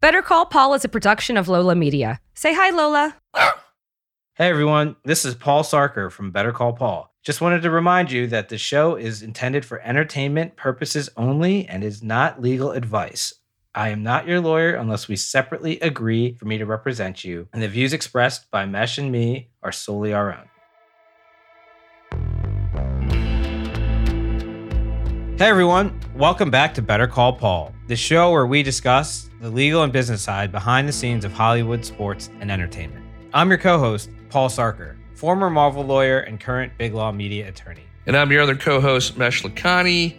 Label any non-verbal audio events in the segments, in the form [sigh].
Better Call Paul is a production of Lola Media. Say hi, Lola. Hey everyone, this is Paul Sarker from Better Call Paul. Just wanted to remind you that the show is intended for entertainment purposes only and is not legal advice. I am not your lawyer unless we separately agree for me to represent you, and the views expressed by Mesh and me are solely our own. Hey everyone, welcome back to Better Call Paul, the show where we discuss the legal and business side behind the scenes of Hollywood sports and entertainment. I'm your co host, Paul Sarker, former Marvel lawyer and current Big Law Media attorney. And I'm your other co host, Mesh Lakhani.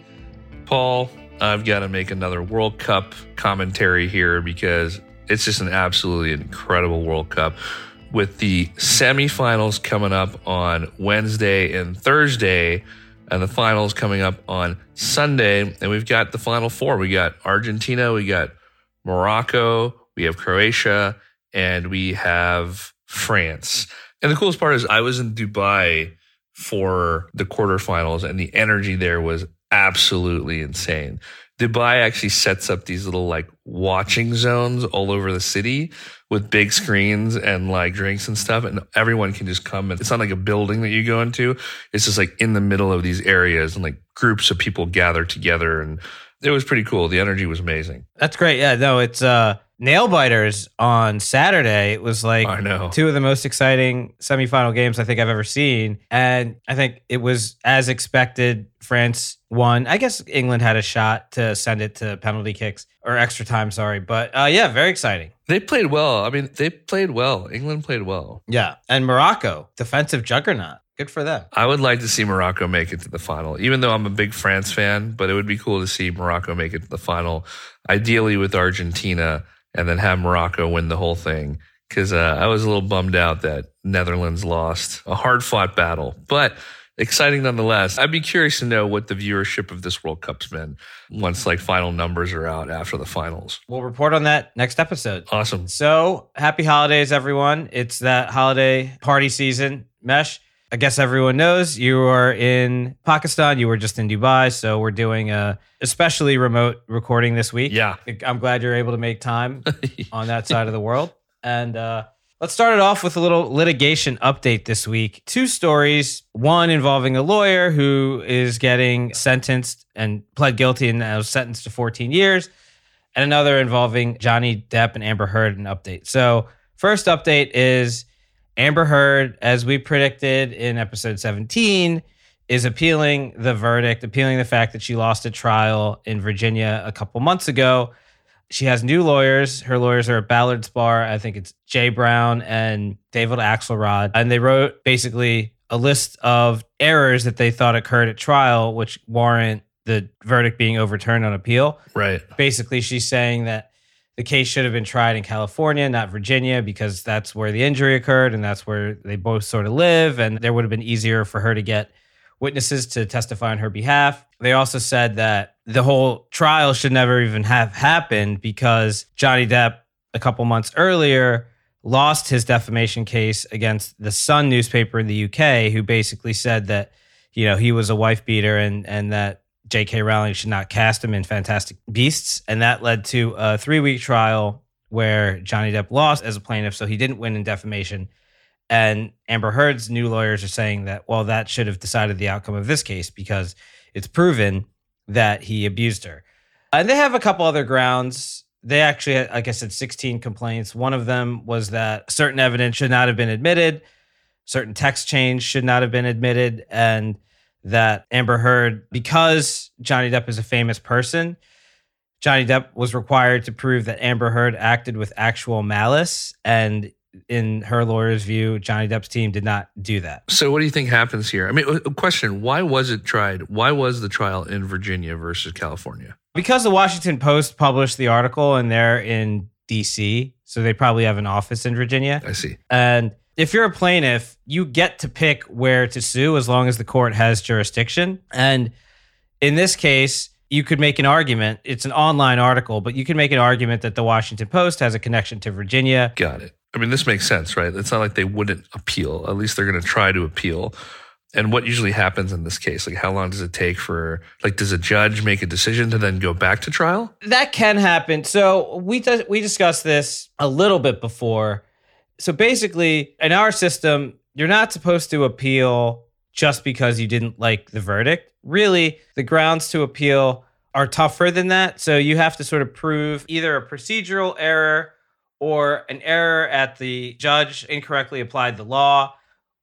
Paul, I've got to make another World Cup commentary here because it's just an absolutely incredible World Cup with the semifinals coming up on Wednesday and Thursday, and the finals coming up on Sunday. And we've got the final four. We got Argentina, we got Morocco, we have Croatia, and we have France. And the coolest part is I was in Dubai for the quarterfinals, and the energy there was absolutely insane. Dubai actually sets up these little like watching zones all over the city with big screens and like drinks and stuff, and everyone can just come. And it's not like a building that you go into; it's just like in the middle of these areas, and like groups of people gather together, and it was pretty cool. The energy was amazing. That's great. Yeah, no, it's uh nail biters on Saturday. It was like I know. two of the most exciting semifinal games I think I've ever seen. And I think it was as expected. France won. I guess England had a shot to send it to penalty kicks or extra time, sorry. But uh, yeah, very exciting. They played well. I mean, they played well. England played well. Yeah. And Morocco, defensive juggernaut. Good for them. I would like to see Morocco make it to the final, even though I'm a big France fan, but it would be cool to see Morocco make it to the final, ideally with Argentina, and then have Morocco win the whole thing. Because uh, I was a little bummed out that Netherlands lost a hard fought battle, but exciting nonetheless. I'd be curious to know what the viewership of this World Cup's been once like final numbers are out after the finals. We'll report on that next episode. Awesome. So happy holidays, everyone. It's that holiday party season. Mesh, I guess everyone knows you are in Pakistan. You were just in Dubai. So we're doing a especially remote recording this week. Yeah. I'm glad you're able to make time [laughs] on that side of the world. And uh, let's start it off with a little litigation update this week. Two stories one involving a lawyer who is getting sentenced and pled guilty and now sentenced to 14 years, and another involving Johnny Depp and Amber Heard. An update. So, first update is Amber Heard, as we predicted in episode 17, is appealing the verdict, appealing the fact that she lost a trial in Virginia a couple months ago. She has new lawyers. Her lawyers are at Ballard Spahr. I think it's Jay Brown and David Axelrod. And they wrote basically a list of errors that they thought occurred at trial, which warrant the verdict being overturned on appeal. Right. Basically, she's saying that the case should have been tried in California, not Virginia, because that's where the injury occurred and that's where they both sort of live. And there would have been easier for her to get witnesses to testify on her behalf. They also said that the whole trial should never even have happened because Johnny Depp, a couple months earlier, lost his defamation case against the Sun newspaper in the UK, who basically said that, you know, he was a wife beater and and that J.K. Rowling should not cast him in Fantastic Beasts. And that led to a three week trial where Johnny Depp lost as a plaintiff. So he didn't win in defamation. And Amber Heard's new lawyers are saying that, well, that should have decided the outcome of this case because it's proven that he abused her. And they have a couple other grounds. They actually, had, like I said, 16 complaints. One of them was that certain evidence should not have been admitted, certain text change should not have been admitted, and that Amber Heard, because Johnny Depp is a famous person, Johnny Depp was required to prove that Amber Heard acted with actual malice. And in her lawyer's view, Johnny Depp's team did not do that. So, what do you think happens here? I mean, uh, uh, question: Why was it tried? Why was the trial in Virginia versus California? Because the Washington Post published the article and they're in DC, so they probably have an office in Virginia. I see. And if you're a plaintiff, you get to pick where to sue as long as the court has jurisdiction. And in this case, you could make an argument. It's an online article, but you can make an argument that the Washington Post has a connection to Virginia. Got it. I mean, this makes sense, right? It's not like they wouldn't appeal. At least they're going to try to appeal. And what usually happens in this case? Like, how long does it take for, like, does a judge make a decision to then go back to trial? That can happen. So we we discussed this a little bit before. So basically, in our system, you're not supposed to appeal just because you didn't like the verdict. Really, the grounds to appeal are tougher than that. So you have to sort of prove either a procedural error or an error at the judge incorrectly applied the law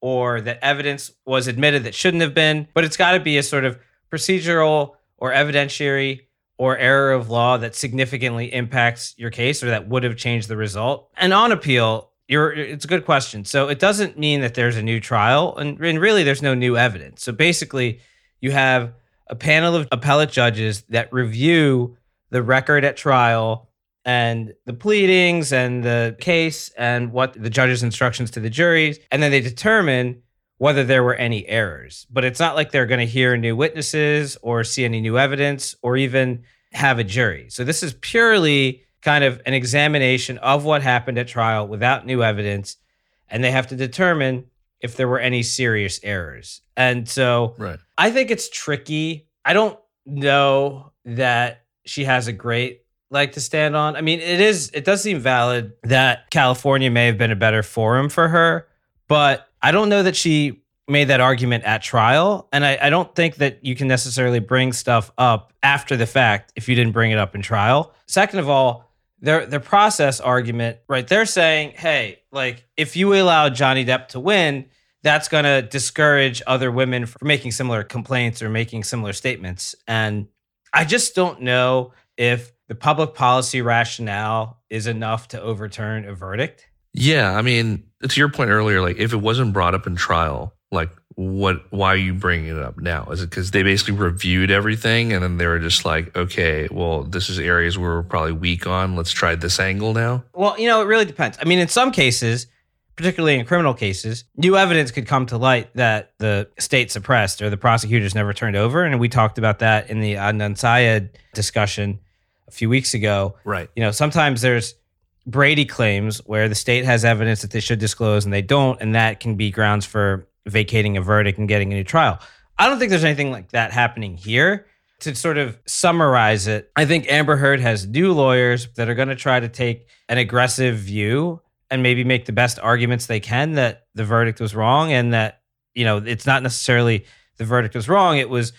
or that evidence was admitted that shouldn't have been. But it's got to be a sort of procedural or evidentiary or error of law that significantly impacts your case or that would have changed the result. And on appeal, you're, it's a good question. So it doesn't mean that there's a new trial, and, and really there's no new evidence. So basically, you have a panel of appellate judges that review the record at trial and the pleadings and the case and what the judge's instructions to the juries, and then they determine whether there were any errors. But it's not like they're going to hear new witnesses or see any new evidence or even have a jury. So this is purely kind of an examination of what happened at trial without new evidence, and they have to determine if there were any serious errors. And so Right. I think it's tricky. I don't know that she has a great leg to stand on. I mean, it is it does seem valid that California may have been a better forum for her, but I don't know that she made that argument at trial. And I, I don't think that you can necessarily bring stuff up after the fact if you didn't bring it up in trial. Second of all, their their process argument, right? They're saying, hey, like if you allow Johnny Depp to win, that's going to discourage other women from making similar complaints or making similar statements. And I just don't know if the public policy rationale is enough to overturn a verdict. Yeah, I mean, to your point earlier, like if it wasn't brought up in trial, like what? Why are you bringing it up now? Is it because they basically reviewed everything and then they were just like, okay, well, this is areas where we're probably weak on. Let's try this angle now. Well, you know, it really depends. I mean, in some cases, particularly in criminal cases, new evidence could come to light that the state suppressed or the prosecutors never turned over. And we talked about that in the Adnan Syed discussion a few weeks ago. Right. You know, sometimes there's Brady claims where the state has evidence that they should disclose and they don't, and that can be grounds for vacating a verdict and getting a new trial. I don't think there's anything like that happening here. To sort of summarize it, I think Amber Heard has new lawyers that are going to try to take an aggressive view and maybe make the best arguments they can that the verdict was wrong and that, you know, it's not necessarily the verdict was wrong. It was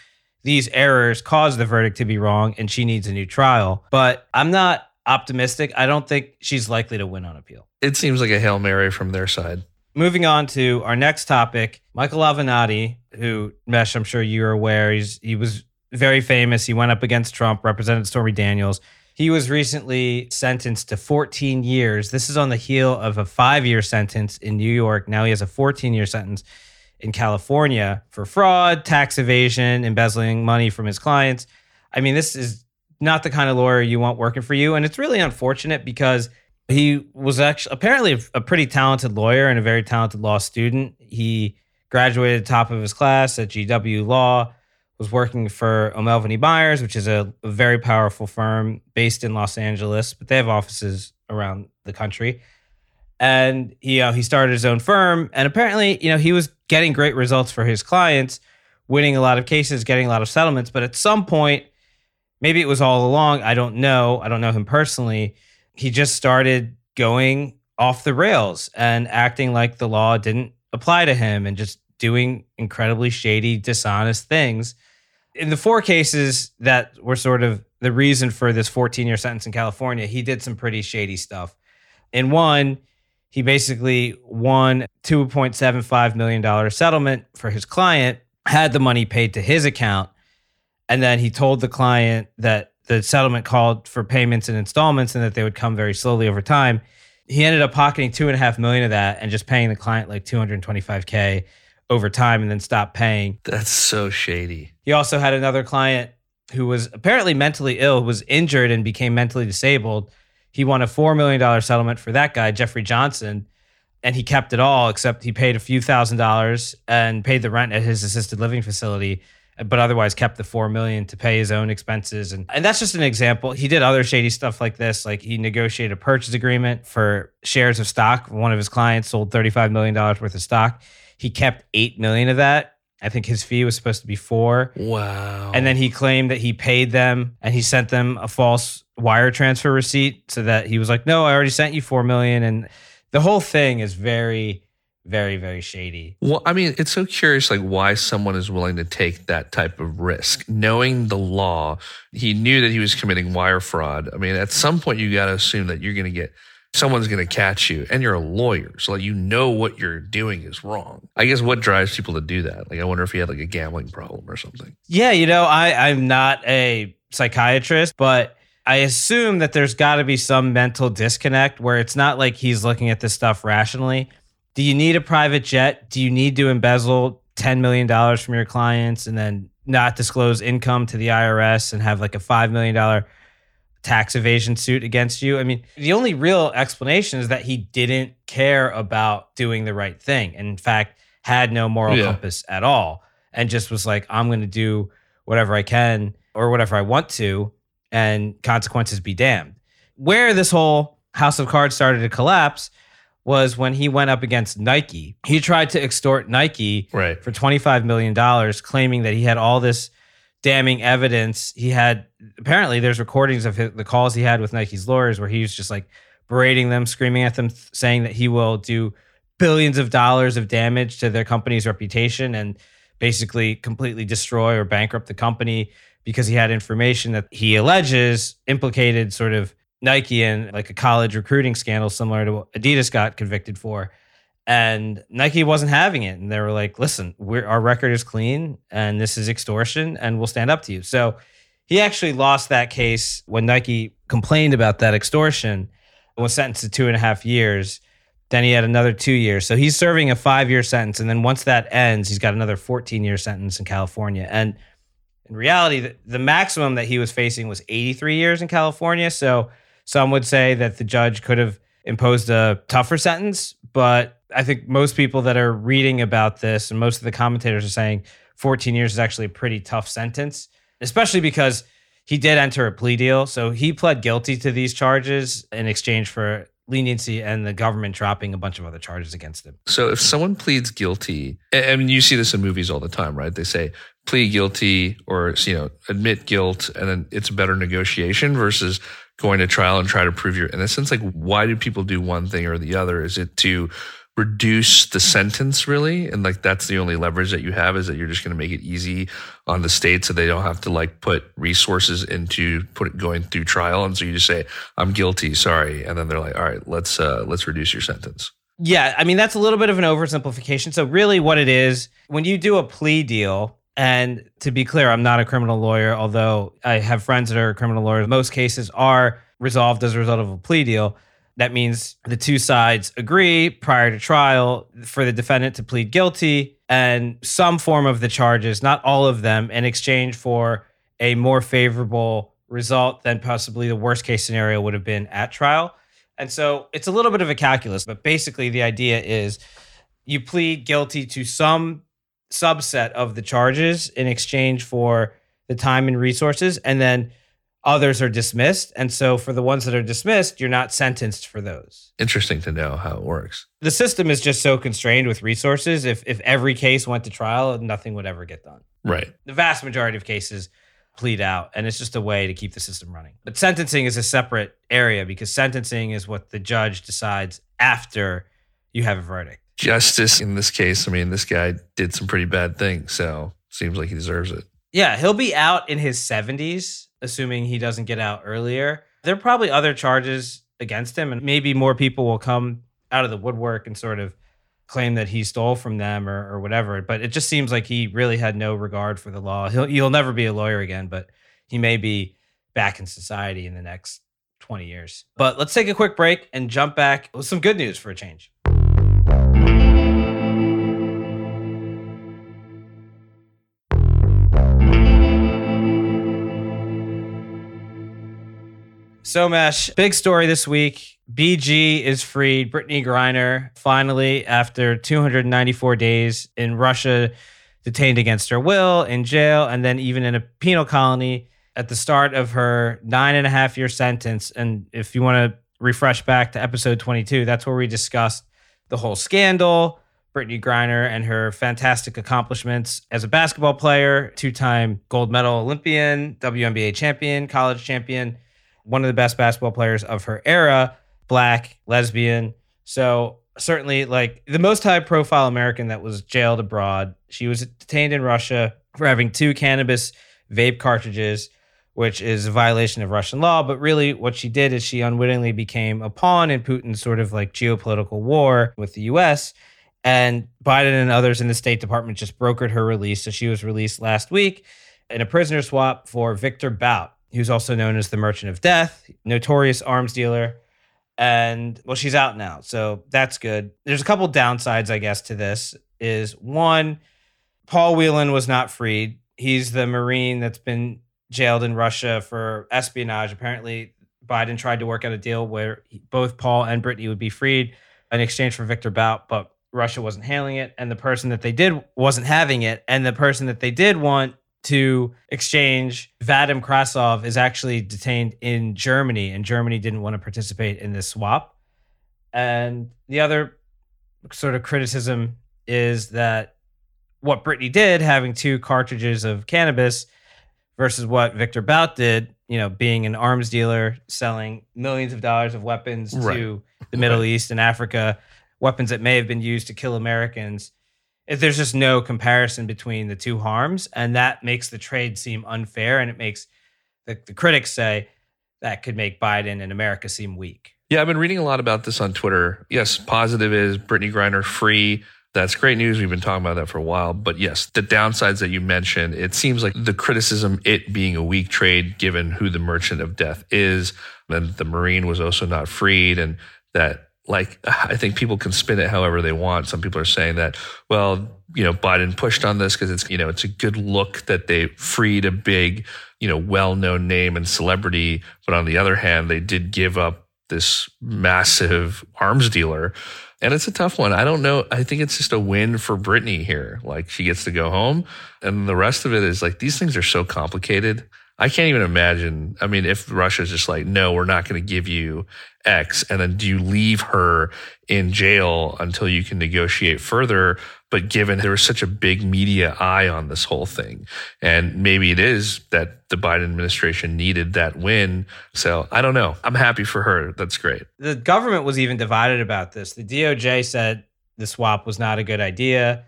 these errors caused the verdict to be wrong and she needs a new trial. But I'm not optimistic. I don't think she's likely to win on appeal. It seems like a hail mary from their side. Moving on to our next topic, Michael Avenatti, who Mesh, I'm sure you're aware, he's he was very famous. He went up against Trump, represented Stormy Daniels. He was recently sentenced to 14 years. This is on the heel of a five year sentence in New York. Now he has a 14 year sentence in California for fraud, tax evasion, embezzling money from his clients. I mean, this is not the kind of lawyer you want working for you. And it's really unfortunate because he was actually apparently a pretty talented lawyer and a very talented law student. He graduated top of his class at GW Law, was working for O'Melveny Myers, which is a, a very powerful firm based in Los Angeles, but they have offices around the country. And he uh, he started his own firm, and apparently, you know, he was getting great results for his clients, winning a lot of cases, getting a lot of settlements. But at some point, maybe it was all along. I don't know. I don't know him personally. He just started going off the rails and acting like the law didn't apply to him and just doing incredibly shady, dishonest things. In the four cases that were sort of the reason for this 14 year sentence in California, he did some pretty shady stuff. In one, he basically won $2.75 million settlement for his client, had the money paid to his account, and then he told the client that the settlement called for payments and installments and that they would come very slowly over time. He ended up pocketing two and a half million of that and just paying the client like 225K over time and then stopped paying. That's so shady. He also had another client who was apparently mentally ill, was injured and became mentally disabled. He won a $4 million settlement for that guy, Jeffrey Johnson, and he kept it all except he paid a few thousand dollars and paid the rent at his assisted living facility but otherwise kept the 4 million to pay his own expenses and and that's just an example he did other shady stuff like this like he negotiated a purchase agreement for shares of stock one of his clients sold 35 million dollars worth of stock he kept 8 million of that I think his fee was supposed to be four. Wow. And then he claimed that he paid them and he sent them a false wire transfer receipt so that he was like, no, I already sent you four million. And the whole thing is very, very, very shady. Well, I mean, it's so curious, like why someone is willing to take that type of risk, knowing the law. He knew that he was committing wire fraud. I mean, at some point, you got to assume that you're going to get someone's going to catch you, and you're a lawyer, so like you know what you're doing is wrong. I guess what drives people to do that? Like, I wonder if he had like a gambling problem or something. Yeah, you know, I, I'm not a psychiatrist, but I assume that there's got to be some mental disconnect where it's not like he's looking at this stuff rationally. Do you need a private jet? Do you need to embezzle $10 million from your clients and then not disclose income to the IRS and have like a $5 million tax evasion suit against you? I mean, the only real explanation is that he didn't care about doing the right thing. And in fact, had no moral Yeah. compass at all and just was like, I'm going to do whatever I can or whatever I want to, and consequences be damned. Where this whole house of cards started to collapse was when he went up against Nike. He tried to extort Nike Right. for $25 million, claiming that he had all this damning evidence. He had apparently there's recordings of his, the calls he had with Nike's lawyers where he was just like berating them, screaming at them, th- saying that he will do billions of dollars of damage to their company's reputation and basically completely destroy or bankrupt the company because he had information that he alleges implicated sort of Nike in like a college recruiting scandal similar to what Adidas got convicted for. And Nike wasn't having it. And they were like, listen, our record is clean and this is extortion and we'll stand up to you. So he actually lost that case when Nike complained about that extortion and was sentenced to two and a half years. Then he had another two years. So he's serving a five year sentence. And then once that ends, he's got another 14 year sentence in California. And in reality, the, the maximum that he was facing was 83 years in California. So some would say that the judge could have imposed a tougher sentence. But I think most people that are reading about this and most of the commentators are saying 14 years is actually a pretty tough sentence, especially because he did enter a plea deal. So he pled guilty to these charges in exchange for leniency and the government dropping a bunch of other charges against him. So if someone pleads guilty, mean, you see this in movies all the time, right? They say plead guilty or you know admit guilt, and then it's a better negotiation versus going to trial and try to prove your innocence. Like, why do people do one thing or the other? Is it to reduce the sentence really and like that's the only leverage that you have is that you're just going to make it easy on the state so they don't have to like put resources into put it going through trial and so you just say i'm guilty sorry and then they're like all right let's uh let's reduce your sentence Yeah, I mean that's a little bit of an oversimplification. So really what it is, when you do a plea deal, and to be clear, I'm not a criminal lawyer, although I have friends that are criminal lawyers. Most cases are resolved as a result of a plea deal. That means the two sides agree prior to trial for the defendant to plead guilty and some form of the charges, not all of them, in exchange for a more favorable result than possibly the worst case scenario would have been at trial. And so it's a little bit of a calculus, but basically the idea is you plead guilty to some subset of the charges in exchange for the time and resources, and then others are dismissed. And so for the ones that are dismissed, you're not sentenced for those. interesting to know how it works The system is just so constrained with resources. If if every case went to trial, nothing would ever get done. right The vast majority of cases plead out, and it's just a way to keep the system running. But sentencing is a separate area because sentencing is what the judge decides after you have a verdict. Justice in this case i mean this guy did some pretty bad things so seems like he deserves it Yeah, he'll be out in his 70s, assuming he doesn't get out earlier. There are probably other charges against him, and maybe more people will come out of the woodwork and sort of claim that he stole from them or, or whatever. But it just seems like he really had no regard for the law. He'll, he'll never be a lawyer again, but he may be back in society in the next 20 years. But let's take a quick break and jump back with some good news for a change. So, Mesh, big story this week. BG is freed. Brittney Griner finally, after 294 days in Russia, detained against her will in jail, and then even in a penal colony at the start of her nine and a half year sentence. And if you want to refresh back to episode 22, that's where we discussed the whole scandal. Brittney Griner and her fantastic accomplishments as a basketball player, two time gold medal Olympian, WNBA champion, college champion, one of the best basketball players of her era, black, lesbian. So, certainly, like the most high profile American that was jailed abroad. She was detained in Russia for having two cannabis vape cartridges which is a violation of Russian law. But really, what she did is she unwittingly became a pawn in Putin's sort of like geopolitical war with the US. And Biden and others in the State Department just brokered her release. So she was released last week in a prisoner swap for Victor Bout, who's also known as the Merchant of Death, notorious arms dealer. And well, she's out now. So that's good. There's a couple downsides, I guess, to this is one, Paul Whelan was not freed. He's the Marine that's been jailed in Russia for espionage. Apparently, Biden tried to work out a deal where both Paul and Brittney would be freed in exchange for Victor Bout, but Russia wasn't handling it, and the person that they did wasn't having it, and the person that they did want to exchange, Vadim Krasikov, is actually detained in Germany, and Germany didn't want to participate in this swap. And the other sort of criticism is that what Brittney did, having two cartridges of cannabis, versus what Victor Bout did, you know, being an arms dealer, selling millions of dollars of weapons right. to the Middle right. East and Africa, weapons that may have been used to kill Americans. If there's just no comparison between the two harms, and that makes the trade seem unfair, and it makes the, the critics say that could make Biden and America seem weak. Yeah, I've been reading a lot about this on Twitter. Yes, positive is Brittney Griner free that's great news. We've been talking about that for a while. But yes, the downsides that you mentioned, it seems like the criticism, it being a weak trade, given who the merchant of death is, and the Marine was also not freed, and that like I think people can spin it however they want. Some people are saying that, well, you know, Biden pushed on this because it's you know it's a good look that they freed a big, you know, well-known name and celebrity, but on the other hand, they did give up this massive arms dealer and it's a tough one. I don't know. I think it's just a win for Brittney here. Like she gets to go home. And the rest of it is like these things are so complicated. I can't even imagine. I mean, if Russia's just like, no, we're not going to give you X, and then do you leave her in jail until you can negotiate further? But given there was such a big media eye on this whole thing, and maybe it is that the Biden administration needed that win. So I don't know. I'm happy for her. That's great. The government was even divided about this. The DOJ said the swap was not a good idea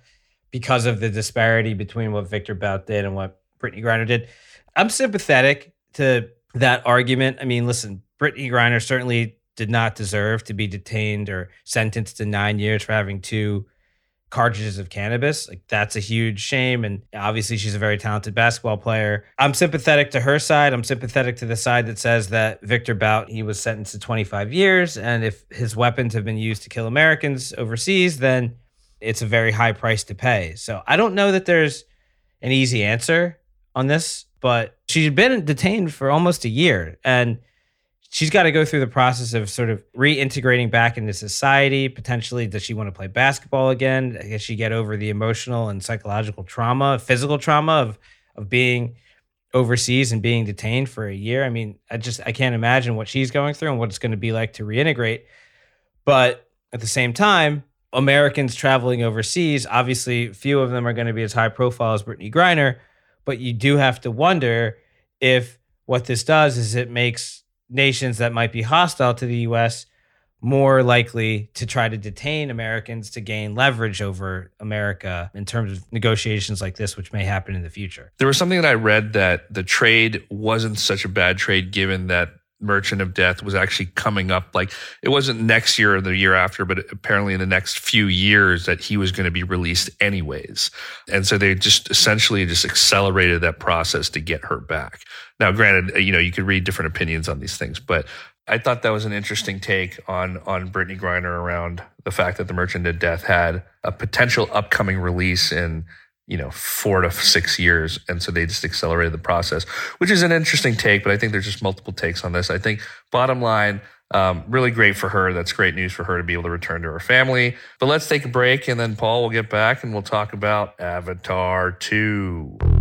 because of the disparity between what Victor Bout did and what Brittney Griner did. I'm sympathetic to that argument. I mean, listen, Brittney Griner certainly did not deserve to be detained or sentenced to nine years for having two cartridges of cannabis. Like that's a huge shame. And obviously she's a very talented basketball player. I'm sympathetic to her side. I'm sympathetic to the side that says that Victor Bout, he was sentenced to 25 years. And if his weapons have been used to kill Americans overseas, then it's a very high price to pay. So I don't know that there's an easy answer on this, but she's been detained for almost a year. And she's got to go through the process of sort of reintegrating back into society. Potentially, does she want to play basketball again? Does she get over the emotional and psychological trauma, physical trauma of of being overseas and being detained for a year? I mean, I just I can't imagine what she's going through and what it's going to be like to reintegrate. But at the same time, Americans traveling overseas, obviously, few of them are going to be as high profile as Brittney Griner. But you do have to wonder if what this does is it makes nations that might be hostile to the U.S. more likely to try to detain Americans to gain leverage over America in terms of negotiations like this, which may happen in the future. There was something that I read that the trade wasn't such a bad trade given that Merchant of Death was actually coming up. Like it wasn't next year or the year after, but apparently in the next few years that he was going to be released anyways. And so they just essentially just accelerated that process to get her back. Now, granted, uh, you know, you could read different opinions on these things, but I thought that was an interesting take on on Brittney Griner around the fact that the Merchant of Death had a potential upcoming release in you know four to six years, and so they just accelerated the process, which is an interesting take. But I think there's just multiple takes on this. I think bottom line. Um, really great for her. That's great news for her to be able to return to her family. But let's take a break and then Paul will get back and we'll talk about Avatar 2.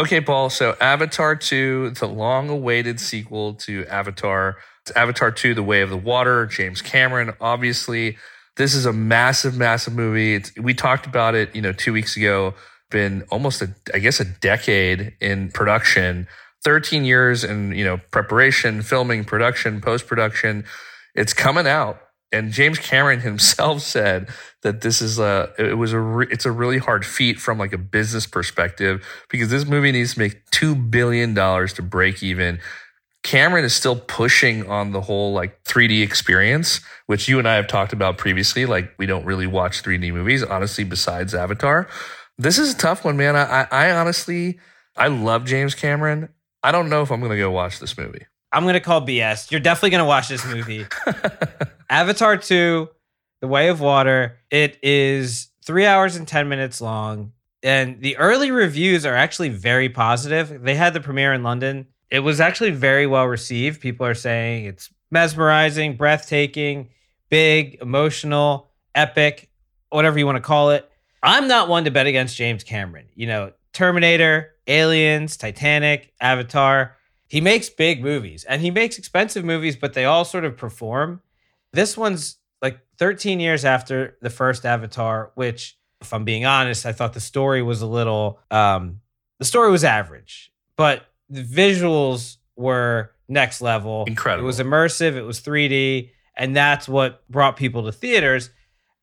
Okay, Paul. So Avatar 2, the long awaited sequel to Avatar. It's Avatar 2, The Way of the Water, James Cameron. Obviously, this is a massive, massive movie. It's, we talked about it, you know, two weeks ago. Been almost a, I guess, a decade in production. 13 years in, you know, preparation, filming, production, post production. It's coming out and James Cameron [laughs] himself said that this is a it was a re, it's a really hard feat from like a business perspective because this movie needs to make 2 billion dollars to break even. Cameron is still pushing on the whole like 3D experience, which you and I have talked about previously. Like we don't really watch 3D movies, honestly, besides Avatar. This is a tough one, man. I, I honestly, I love James Cameron. I don't know if I'm going to go watch this movie. I'm gonna call BS. You're definitely gonna watch this movie. [laughs] Avatar 2, The Way of Water. It is three hours and 10 minutes long. And the early reviews are actually very positive. They had the premiere in London. It was actually very well received. People are saying it's mesmerizing, breathtaking, big, emotional, epic, whatever you want to call it. I'm not one to bet against James Cameron. You know, Terminator, Aliens, Titanic, Avatar he makes big movies and he makes expensive movies, but they all sort of perform. This one's like 13 years after the first Avatar, which, if I'm being honest, I thought the story was a little, um, the story was average, but the visuals were next level. Incredible. It was immersive, it was 3D, and that's what brought people to theaters.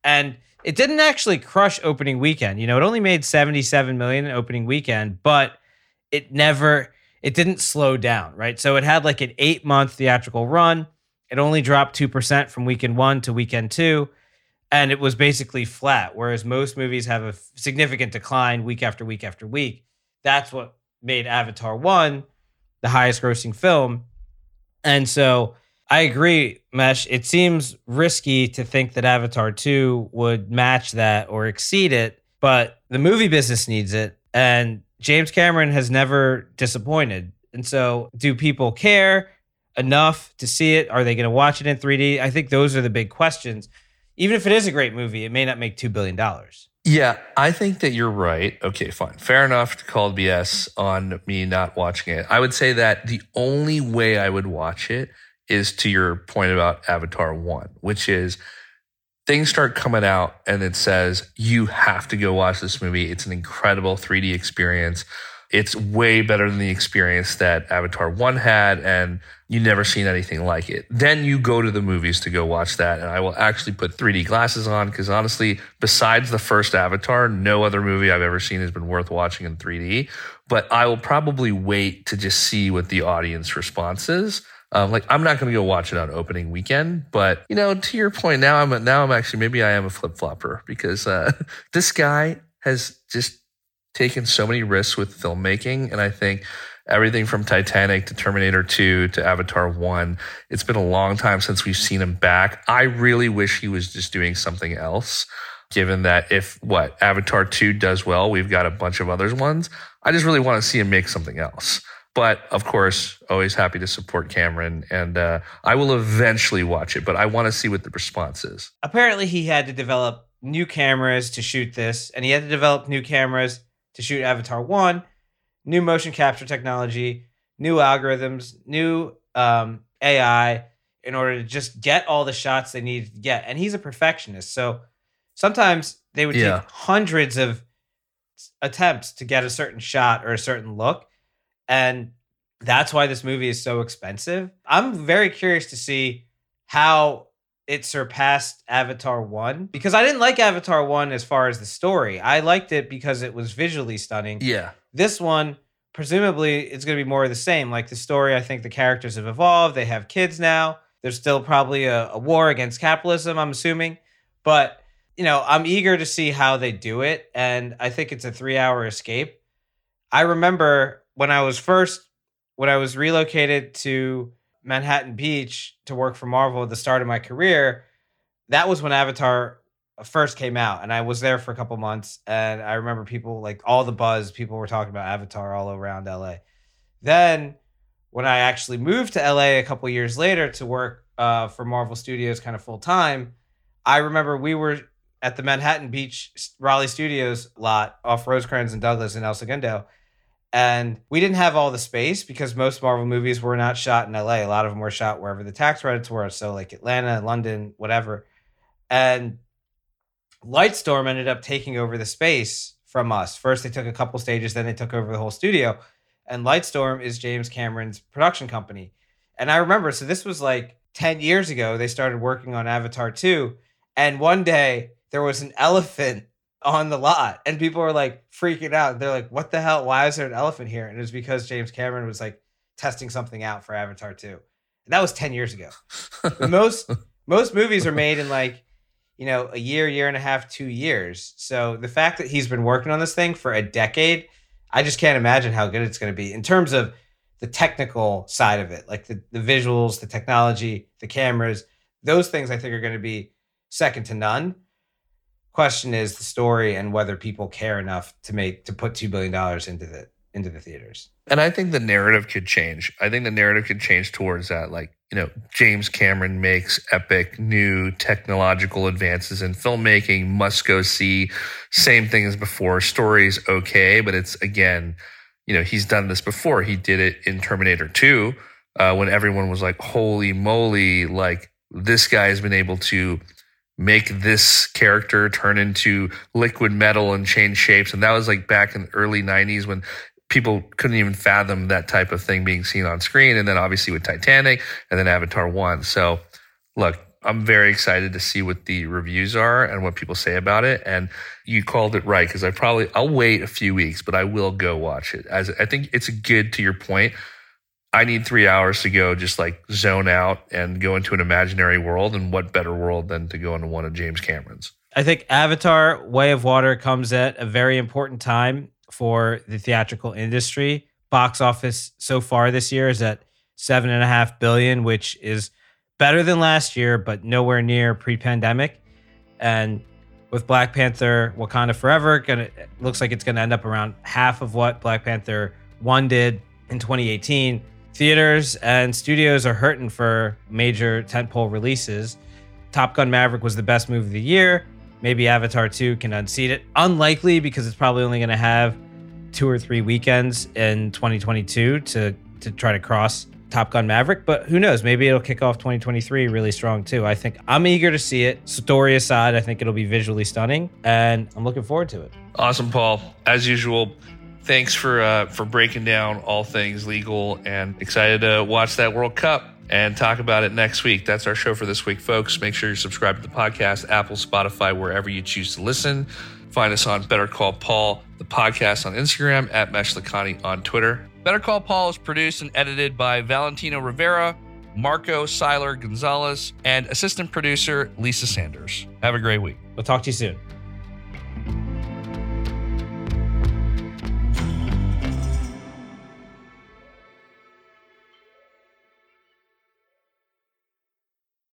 And it didn't actually crush opening weekend. You know, it only made 77 million in opening weekend, but it never it didn't slow down, right? So it had like an eight month theatrical run. It only dropped 2% from weekend one to weekend two. And it was basically flat, whereas most movies have a significant decline week after week after week. That's what made Avatar 1 the highest grossing film. And so I agree, Mesh. It seems risky to think that Avatar 2 would match that or exceed it, but the movie business needs it. And James Cameron has never disappointed. And so, do people care enough to see it? Are they going to watch it in 3D? I think those are the big questions. Even if it is a great movie, it may not make $2 billion. Yeah, I think that you're right. Okay, fine. Fair enough to call BS on me not watching it. I would say that the only way I would watch it is to your point about Avatar 1, which is things start coming out and it says you have to go watch this movie. It's an incredible 3D experience. It's way better than the experience that Avatar 1 had, and you've never seen anything like it. Then you go to the movies to go watch that, and I will actually put 3D glasses on because honestly, besides the first Avatar, no other movie I've ever seen has been worth watching in 3D. But I will probably wait to just see what the audience response is um, like I'm not going to go watch it on opening weekend, but you know, to your point, now I'm a, now I'm actually maybe I am a flip flopper because uh, [laughs] this guy has just taken so many risks with filmmaking, and I think everything from Titanic to Terminator 2 to Avatar 1, it's been a long time since we've seen him back. I really wish he was just doing something else. Given that if what Avatar 2 does well, we've got a bunch of others ones. I just really want to see him make something else. But of course, always happy to support Cameron, and uh, I will eventually watch it. But I want to see what the response is. Apparently, he had to develop new cameras to shoot this, and he had to develop new cameras to shoot Avatar One, new motion capture technology, new algorithms, new um, AI, in order to just get all the shots they needed to get. And he's a perfectionist, so sometimes they would Yeah. take hundreds of attempts to get a certain shot or a certain look and that's why this movie is so expensive. I'm very curious to see how it surpassed Avatar 1 because I didn't like Avatar 1 as far as the story. I liked it because it was visually stunning. Yeah, This one presumably it's going to be more of the same. Like the story, I think the characters have evolved, they have kids now. There's still probably a, a war against capitalism, I'm assuming. But, you know, I'm eager to see how they do it and I think it's a 3-hour escape. I remember when I was first when I was relocated to Manhattan Beach to work for Marvel at the start of my career, that was when Avatar first came out and I was there for a couple months and I remember people like all the buzz people were talking about Avatar all around LA. Then when I actually moved to LA a couple years later to work uh, for Marvel Studios kind of full time, I remember we were at the Manhattan Beach Raleigh Studios lot off Rosecrans and Douglas in El Segundo And we didn't have all the space because most Marvel movies were not shot in LA. A lot of them were shot wherever the tax credits were. So, like Atlanta, London, whatever. And Lightstorm ended up taking over the space from us. First, they took a couple stages, then they took over the whole studio. And Lightstorm is James Cameron's production company. And I remember, so this was like 10 years ago, they started working on Avatar 2. And one day there was an [laughs] elephant on the lot and people were like freaking out. They're like, what the hell? Why is there an elephant here? And it was because James Cameron was like testing something out for Avatar 2. And that was 10 years ago. [laughs] most most movies are made in like, you know, a year, year and a half, two years. So the fact that he's been working on this thing for a decade, I just can't imagine how good it's going to be in terms of the technical side of it, like the, the visuals, the technology, the cameras, those things I think are going to be second to none question is the story and whether people care enough to make to put two billion dollars into the into the theaters. And I think the narrative could change. I think the narrative could change towards that. Like, you know, James Cameron makes epic new technological advances in filmmaking, must go see. Same thing as before. Story's okay, but it's again, you know, he's done this before. He did it in Terminator 2, uh, when everyone was like, holy moly, like this guy has been able to make this character turn into liquid metal and change shapes. And that was like back in the early 90s when people couldn't even fathom that type of thing being seen on screen. And then obviously with Titanic and then Avatar 1. So, look, I'm very excited to see what the reviews are and what people say about it. And you called it right because I probably I'll wait a few weeks, but I will go watch it. As I think it's good to your point I need three hours to go just like zone out and go into an imaginary world. And what better world than to go into one of James Cameron's? I think Avatar Way of Water comes at a very important time for the theatrical industry. Box office so far this year is at seven and a half billion, which is better than last year, but nowhere near pre-pandemic. And with Black Panther Wakanda Forever, gonna looks like it's gonna end up around half of what Black Panther one did in 2018 theaters and studios are hurting for major tentpole releases. Top Gun Maverick was the best movie of the year. Maybe Avatar 2 can unseat it. Unlikely because it's probably only going to have two or three weekends in 2022 to to try to cross Top Gun Maverick, but who knows? Maybe it'll kick off 2023 really strong too. I think I'm eager to see it. Story aside, I think it'll be visually stunning, and I'm looking forward to it. Awesome, Paul. As usual, thanks for uh, for breaking down all things legal and excited to watch that World Cup and talk about it next week. That's our show for this week, folks. Make sure you subscribe to the podcast, Apple, Spotify, wherever you choose to listen. Find us on Better Call Paul, the podcast on Instagram, at Mesh Lakhani on Twitter. Better Call Paul is produced and edited by Valentino Rivera, Marco Seiler Gonzalez, and assistant producer Lisa Sanders. Have a great week. We'll talk to you soon.